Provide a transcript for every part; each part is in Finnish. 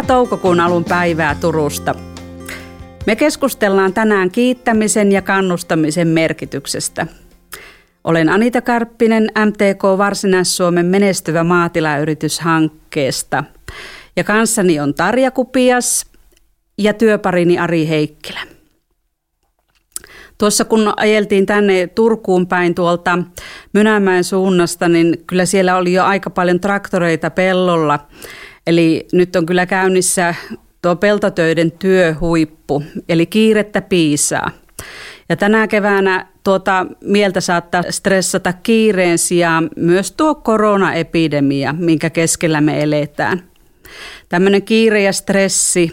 Hyvää toukokuun alun päivää Turusta. Me keskustellaan tänään kiittämisen ja kannustamisen merkityksestä. Olen Anita Karppinen MTK Varsinais-Suomen menestyvä maatilayrityshankkeesta. Ja kanssani on Tarja Kupias ja työparini Ari Heikkilä. Tuossa kun ajeltiin tänne Turkuun päin tuolta Mynämäen suunnasta, niin kyllä siellä oli jo aika paljon traktoreita pellolla. Eli nyt on kyllä käynnissä tuo peltotöiden työhuippu, eli kiirettä piisaa. Ja tänä keväänä tuota mieltä saattaa stressata kiireen sijaan myös tuo koronaepidemia, minkä keskellä me eletään. Tämmöinen kiire ja stressi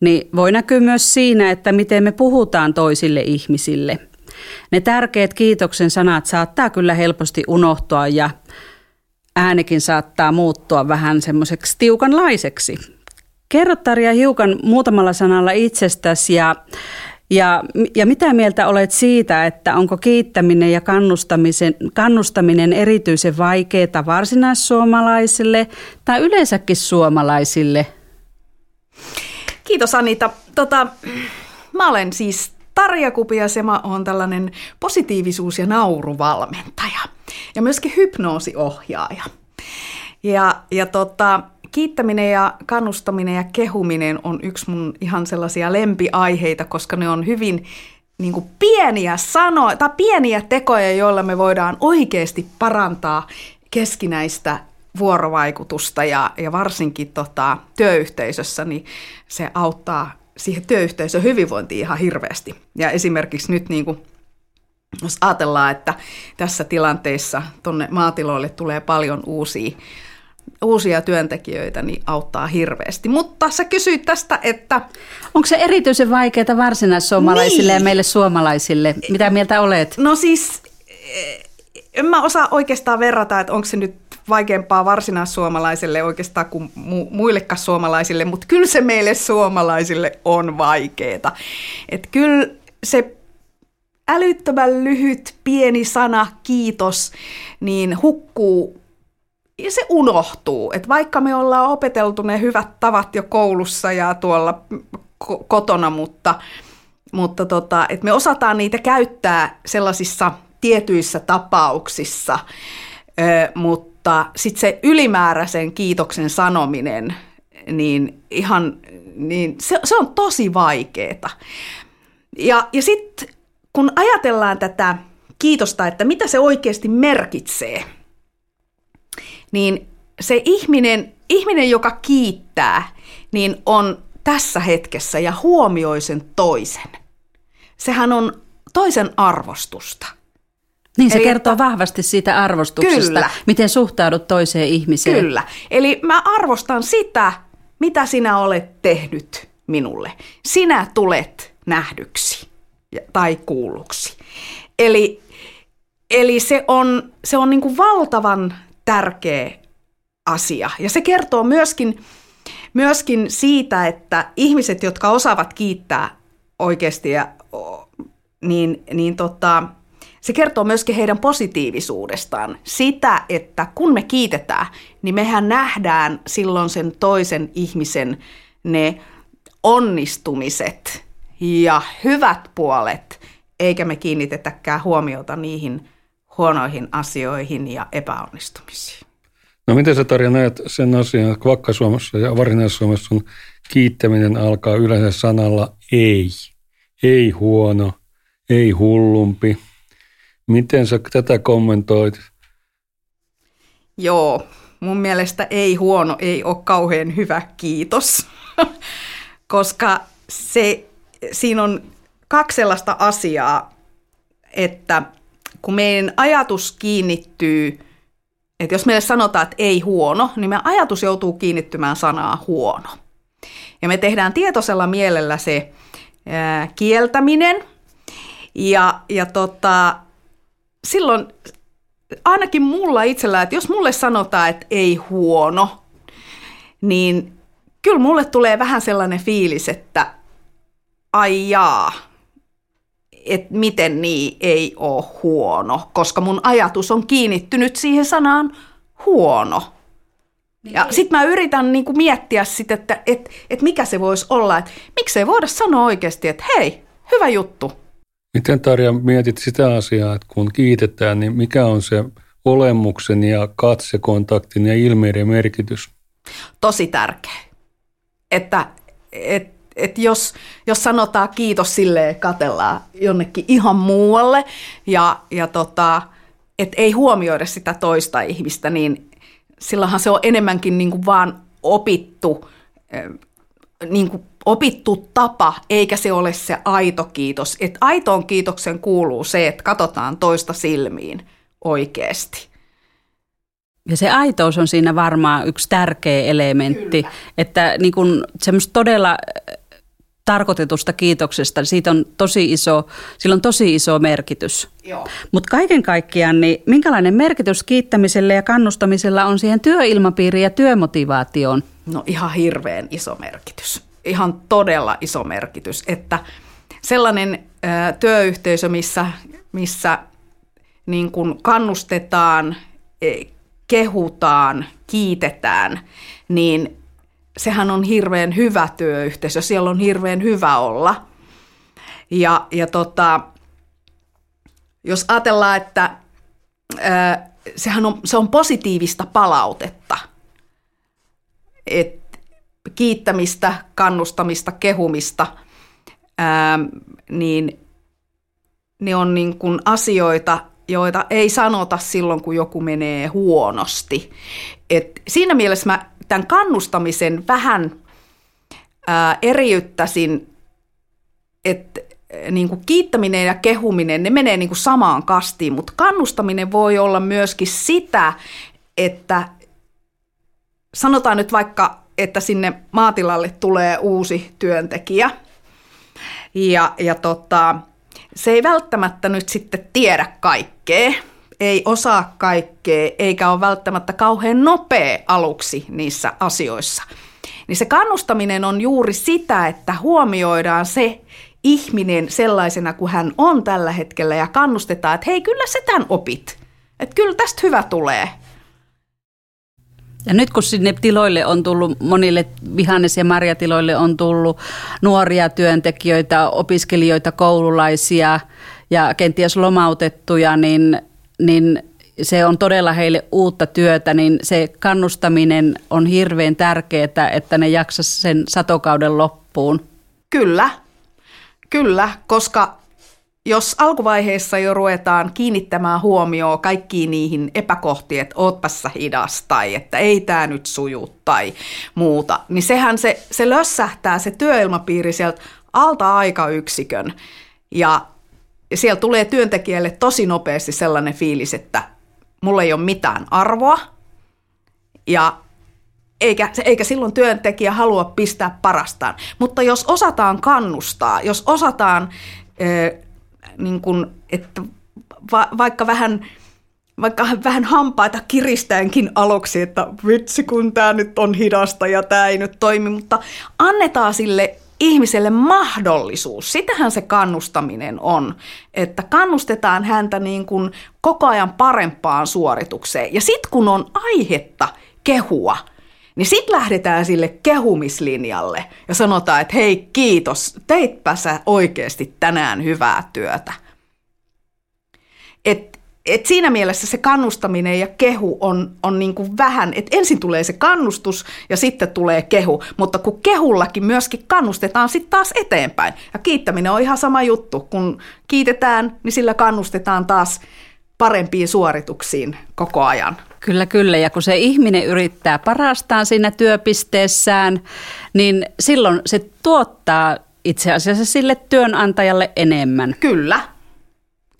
niin voi näkyä myös siinä, että miten me puhutaan toisille ihmisille. Ne tärkeät kiitoksen sanat saattaa kyllä helposti unohtua ja äänikin saattaa muuttua vähän semmoiseksi tiukanlaiseksi. Kerro Tarja hiukan muutamalla sanalla itsestäsi ja, ja, ja mitä mieltä olet siitä, että onko kiittäminen ja kannustamisen, kannustaminen erityisen vaikeaa varsinaissuomalaisille tai yleensäkin suomalaisille? Kiitos Anita. Tota, mä olen siis Tarja Kupias ja mä oon tällainen positiivisuus- ja nauruvalmentaja ja myöskin hypnoosiohjaaja. Ja, ja tota, kiittäminen ja kannustaminen ja kehuminen on yksi mun ihan sellaisia lempiaiheita, koska ne on hyvin niin kuin pieniä sanoja tai pieniä tekoja, joilla me voidaan oikeasti parantaa keskinäistä vuorovaikutusta ja, ja varsinkin tota, työyhteisössä, niin se auttaa siihen työyhteisön hyvinvointiin ihan hirveästi. Ja esimerkiksi nyt niin kuin, jos ajatellaan, että tässä tilanteessa tuonne maatiloille tulee paljon uusia, uusia työntekijöitä, niin auttaa hirveästi. Mutta sä kysyit tästä, että... Onko se erityisen vaikeaa varsinaissuomalaisille niin. ja meille suomalaisille? Mitä mieltä olet? No siis, en mä osaa oikeastaan verrata, että onko se nyt vaikeampaa varsinaissuomalaiselle oikeastaan kuin mu- muillekaan suomalaisille, mutta kyllä se meille suomalaisille on vaikeaa. Että kyllä se älyttömän lyhyt pieni sana kiitos, niin hukkuu ja se unohtuu. Että vaikka me ollaan opeteltu ne hyvät tavat jo koulussa ja tuolla ko- kotona, mutta, mutta tota, että me osataan niitä käyttää sellaisissa tietyissä tapauksissa, ö, mutta mutta sitten se ylimääräisen kiitoksen sanominen, niin ihan, niin se, se on tosi vaikeeta. Ja, ja sitten kun ajatellaan tätä kiitosta, että mitä se oikeasti merkitsee, niin se ihminen, ihminen joka kiittää, niin on tässä hetkessä ja huomioi sen toisen. Sehän on toisen arvostusta – niin se Eli kertoo että, vahvasti siitä arvostuksesta, kyllä. miten suhtaudut toiseen ihmiseen. Kyllä. Eli mä arvostan sitä, mitä sinä olet tehnyt minulle. Sinä tulet nähdyksi tai kuulluksi. Eli, eli se on, se on niin kuin valtavan tärkeä asia. Ja se kertoo myöskin, myöskin siitä, että ihmiset, jotka osaavat kiittää oikeasti, ja, niin, niin tota, se kertoo myöskin heidän positiivisuudestaan. Sitä, että kun me kiitetään, niin mehän nähdään silloin sen toisen ihmisen ne onnistumiset ja hyvät puolet, eikä me kiinnitetäkään huomiota niihin huonoihin asioihin ja epäonnistumisiin. No miten sä Tarja näet sen asian, että Vakka-Suomessa ja Varsinais-Suomessa on kiittäminen alkaa yleensä sanalla ei. Ei huono, ei hullumpi, Miten sä tätä kommentoit? Joo, mun mielestä ei huono, ei ole kauhean hyvä, kiitos. Koska se, siinä on kaksi sellaista asiaa, että kun meidän ajatus kiinnittyy, että jos meille sanotaan, että ei huono, niin meidän ajatus joutuu kiinnittymään sanaa huono. Ja me tehdään tietoisella mielellä se ää, kieltäminen, ja, ja tota, silloin ainakin mulla itsellä, että jos mulle sanotaan, että ei huono, niin kyllä mulle tulee vähän sellainen fiilis, että ai jaa, että miten niin ei ole huono, koska mun ajatus on kiinnittynyt siihen sanaan huono. Niin. Ja sitten mä yritän niinku miettiä sit, että et, et mikä se voisi olla, että miksei voida sanoa oikeasti, että hei, hyvä juttu. Miten Tarja mietit sitä asiaa, että kun kiitetään, niin mikä on se olemuksen ja katsekontaktin ja ilmeiden merkitys? Tosi tärkeä. Että et, et jos, jos sanotaan kiitos silleen, katellaan jonnekin ihan muualle ja, ja tota, et ei huomioida sitä toista ihmistä, niin silloinhan se on enemmänkin niin kuin vaan opittu, niin kuin opittu tapa, eikä se ole se aito kiitos. Et aitoon kiitoksen kuuluu se, että katsotaan toista silmiin oikeasti. Ja se aitous on siinä varmaan yksi tärkeä elementti, Kyllä. että niin kun todella tarkoitetusta kiitoksesta, siitä on tosi iso, sillä on tosi iso merkitys. Mutta kaiken kaikkiaan, niin minkälainen merkitys kiittämiselle ja kannustamisella on siihen työilmapiiriin ja työmotivaatioon? No ihan hirveän iso merkitys. Ihan todella iso merkitys, että sellainen ö, työyhteisö, missä, missä niin kun kannustetaan, e, kehutaan, kiitetään, niin sehän on hirveän hyvä työyhteisö, siellä on hirveän hyvä olla. Ja, ja tota, jos ajatellaan, että ää, sehän on, se on positiivista palautetta, et kiittämistä, kannustamista, kehumista, ää, niin ne on niin kuin asioita, joita ei sanota silloin, kun joku menee huonosti. Et siinä mielessä mä tämän kannustamisen vähän ää, eriyttäisin, että niin kuin kiittäminen ja kehuminen, ne menee niin kuin samaan kastiin, mutta kannustaminen voi olla myöskin sitä, että sanotaan nyt vaikka, että sinne maatilalle tulee uusi työntekijä. Ja, ja tota, se ei välttämättä nyt sitten tiedä kaikkea, ei osaa kaikkea, eikä ole välttämättä kauhean nopea aluksi niissä asioissa. Niin se kannustaminen on juuri sitä, että huomioidaan se ihminen sellaisena kuin hän on tällä hetkellä ja kannustetaan, että hei, kyllä sä tämän opit. Että kyllä tästä hyvä tulee. Ja nyt kun sinne tiloille on tullut, monille vihannes- ja marjatiloille on tullut nuoria työntekijöitä, opiskelijoita, koululaisia ja kenties lomautettuja, niin niin se on todella heille uutta työtä, niin se kannustaminen on hirveän tärkeää, että ne jaksa sen satokauden loppuun. Kyllä, kyllä, koska jos alkuvaiheessa jo ruvetaan kiinnittämään huomioon kaikkiin niihin epäkohtiin, että ootpassa hidas tai että ei tämä nyt suju tai muuta, niin sehän se, se lössähtää se työilmapiiri sieltä alta aikayksikön. Ja ja siellä tulee työntekijälle tosi nopeasti sellainen fiilis, että mulla ei ole mitään arvoa. Ja eikä, eikä silloin työntekijä halua pistää parastaan. Mutta jos osataan kannustaa, jos osataan, äh, niin kun, että va, vaikka vähän vaikka vähän hampaita kiristäenkin aluksi, että vitsi kun tämä nyt on hidasta ja tämä ei nyt toimi, mutta annetaan sille ihmiselle mahdollisuus. Sitähän se kannustaminen on, että kannustetaan häntä niin kuin koko ajan parempaan suoritukseen. Ja sitten kun on aihetta kehua, niin sitten lähdetään sille kehumislinjalle ja sanotaan, että hei kiitos, teitpä sä oikeasti tänään hyvää työtä. Et siinä mielessä se kannustaminen ja kehu on, on niin kuin vähän, että ensin tulee se kannustus ja sitten tulee kehu, mutta kun kehullakin myöskin kannustetaan sitten taas eteenpäin. Ja kiittäminen on ihan sama juttu, kun kiitetään, niin sillä kannustetaan taas parempiin suorituksiin koko ajan. Kyllä, kyllä. Ja kun se ihminen yrittää parastaan siinä työpisteessään, niin silloin se tuottaa itse asiassa sille työnantajalle enemmän. Kyllä,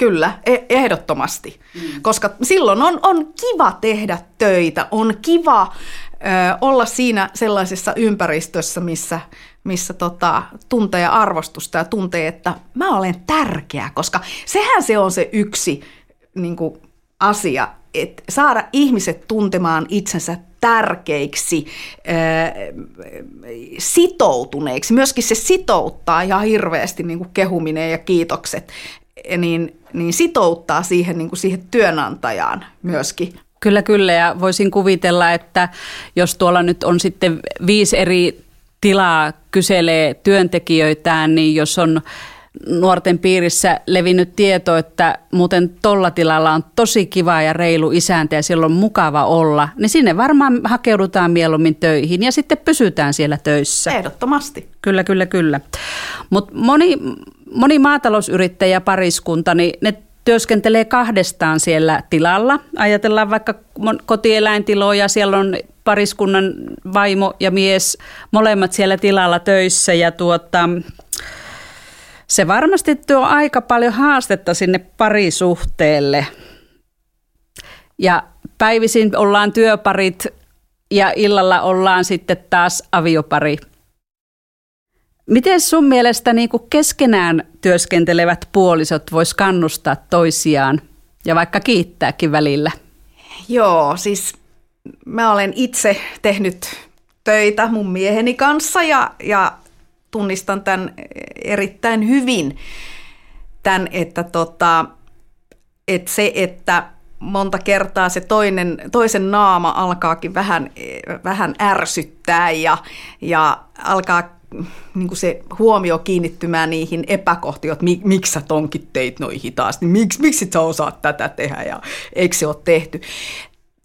Kyllä, e- ehdottomasti. Mm. Koska silloin on, on kiva tehdä töitä, on kiva ö, olla siinä sellaisessa ympäristössä, missä, missä tota, tuntee arvostusta ja tuntee, että mä olen tärkeä, koska sehän se on se yksi niin kuin, asia, että saada ihmiset tuntemaan itsensä tärkeiksi, sitoutuneiksi. Myöskin se sitouttaa ihan hirveästi niin kuin kehuminen ja kiitokset niin, niin sitouttaa siihen, niin kuin siihen työnantajaan myöskin. Kyllä, kyllä. Ja voisin kuvitella, että jos tuolla nyt on sitten viisi eri tilaa kyselee työntekijöitään, niin jos on nuorten piirissä levinnyt tieto, että muuten tolla tilalla on tosi kiva ja reilu isäntä ja siellä on mukava olla, niin sinne varmaan hakeudutaan mieluummin töihin ja sitten pysytään siellä töissä. Ehdottomasti. Kyllä, kyllä, kyllä. Mutta moni, moni maatalousyrittäjä pariskunta, niin ne työskentelee kahdestaan siellä tilalla. Ajatellaan vaikka kotieläintiloja, siellä on pariskunnan vaimo ja mies molemmat siellä tilalla töissä ja tuota, se varmasti tuo aika paljon haastetta sinne parisuhteelle. Ja päivisin ollaan työparit ja illalla ollaan sitten taas aviopari. Miten sun mielestä niin kuin keskenään työskentelevät puolisot vois kannustaa toisiaan ja vaikka kiittääkin välillä? Joo, siis mä olen itse tehnyt töitä mun mieheni kanssa ja, ja tunnistan tämän erittäin hyvin. Tämän, että, tota, että se, että monta kertaa se toinen, toisen naama alkaakin vähän, vähän ärsyttää ja, ja alkaa niin kuin se huomio kiinnittymään niihin epäkohtiin, että miksi sä tonkit teit noin hitaasti, niin miksi, miksi sä osaat tätä tehdä ja eikö se ole tehty.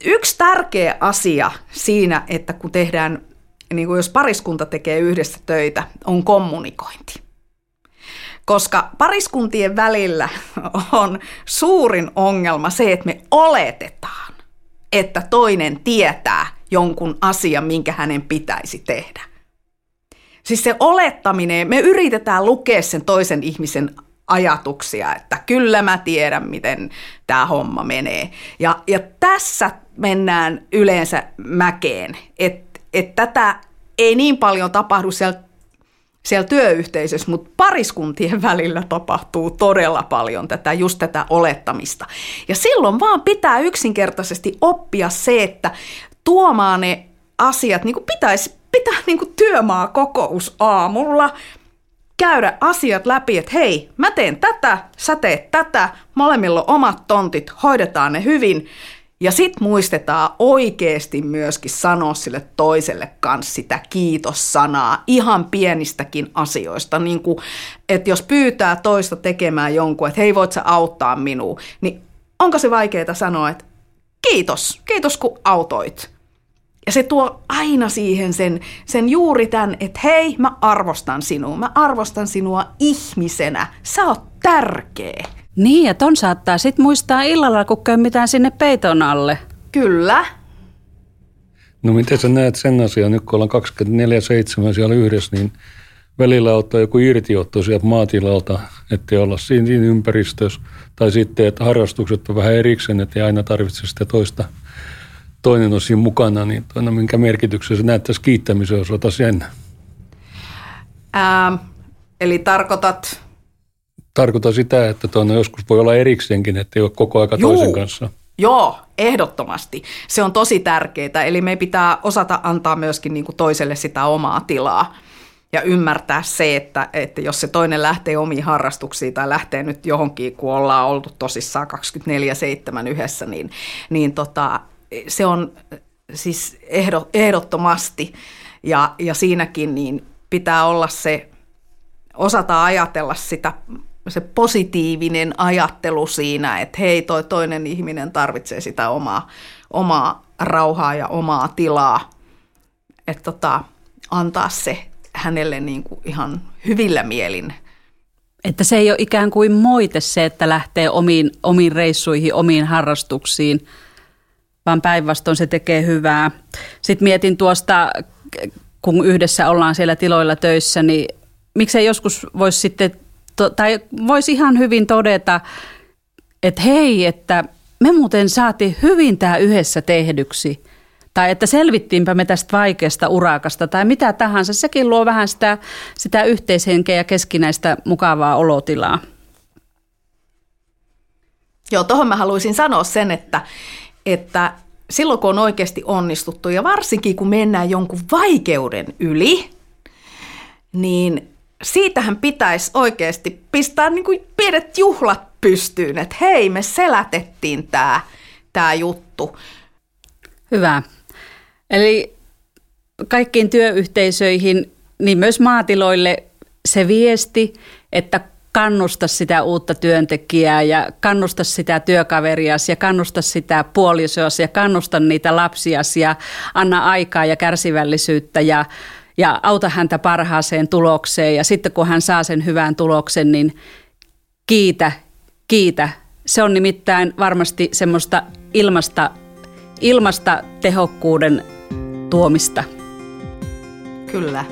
Yksi tärkeä asia siinä, että kun tehdään, niin kuin jos pariskunta tekee yhdessä töitä, on kommunikointi. Koska pariskuntien välillä on suurin ongelma se, että me oletetaan, että toinen tietää jonkun asian, minkä hänen pitäisi tehdä. Siis se olettaminen, me yritetään lukea sen toisen ihmisen ajatuksia, että kyllä mä tiedän, miten tämä homma menee. Ja, ja tässä mennään yleensä mäkeen, että et tätä ei niin paljon tapahdu siellä, siellä työyhteisössä, mutta pariskuntien välillä tapahtuu todella paljon tätä, just tätä olettamista. Ja silloin vaan pitää yksinkertaisesti oppia se, että tuomaan ne asiat, niin kuin pitäisi pitää niin kuin työmaakokous aamulla, käydä asiat läpi, että hei, mä teen tätä, sä teet tätä, molemmilla on omat tontit, hoidetaan ne hyvin. Ja sit muistetaan oikeasti myöskin sanoa sille toiselle kanssa sitä kiitos-sanaa ihan pienistäkin asioista. Niin kuin, että jos pyytää toista tekemään jonkun, että hei voit sä auttaa minua, niin onko se vaikeaa sanoa, että kiitos, kiitos kun autoit. Ja se tuo aina siihen sen, sen juuri tämän, että hei, mä arvostan sinua. Mä arvostan sinua ihmisenä. Sä oot tärkeä. Niin, ja ton saattaa sit muistaa illalla, kun mitään sinne peiton alle. Kyllä. No miten sä näet sen asian, nyt kun ollaan 24-7 siellä yhdessä, niin välillä ottaa joku irtiotto sieltä maatilalta, ettei olla siinä, siinä ympäristössä. Tai sitten, että harrastukset on vähän erikseen, ettei aina tarvitse sitä toista – toinen on siinä mukana, niin toinen, minkä merkityksen se näyttäisi kiittämisen osalta sen? Ää, eli tarkoitat? Tarkoitan sitä, että toinen joskus voi olla erikseenkin, että ei ole koko aika Juu. toisen kanssa. Joo, ehdottomasti. Se on tosi tärkeää. Eli me pitää osata antaa myöskin niin kuin toiselle sitä omaa tilaa ja ymmärtää se, että, että jos se toinen lähtee omiin harrastuksiin tai lähtee nyt johonkin, kun ollaan oltu tosissaan 24-7 yhdessä, niin, niin tota, se on siis ehdottomasti. Ja, ja siinäkin niin pitää olla se, osata ajatella sitä, se positiivinen ajattelu siinä, että hei toi toinen ihminen tarvitsee sitä omaa, omaa rauhaa ja omaa tilaa, että tota, antaa se hänelle niin kuin ihan hyvillä mielin. Että se ei ole ikään kuin moite se, että lähtee omiin, omiin reissuihin, omiin harrastuksiin – vaan päinvastoin se tekee hyvää. Sitten mietin tuosta, kun yhdessä ollaan siellä tiloilla töissä, niin miksei joskus voisi sitten, tai voisi ihan hyvin todeta, että hei, että me muuten saatiin hyvin tämä yhdessä tehdyksi. Tai että selvittiinpä me tästä vaikeasta urakasta tai mitä tahansa. Sekin luo vähän sitä, sitä yhteishenkeä ja keskinäistä mukavaa olotilaa. Joo, tuohon mä haluaisin sanoa sen, että että silloin kun on oikeasti onnistuttu ja varsinkin kun mennään jonkun vaikeuden yli, niin siitähän pitäisi oikeasti pistää niin kuin pienet juhlat pystyyn, että hei me selätettiin tämä, tämä juttu. Hyvä. Eli kaikkiin työyhteisöihin, niin myös maatiloille se viesti, että kannusta sitä uutta työntekijää ja kannusta sitä työkaveria ja kannusta sitä puolisoasi ja kannusta niitä lapsia ja anna aikaa ja kärsivällisyyttä ja, ja auta häntä parhaaseen tulokseen ja sitten kun hän saa sen hyvän tuloksen, niin kiitä, kiitä. Se on nimittäin varmasti semmoista ilmasta, ilmasta tehokkuuden tuomista. Kyllä.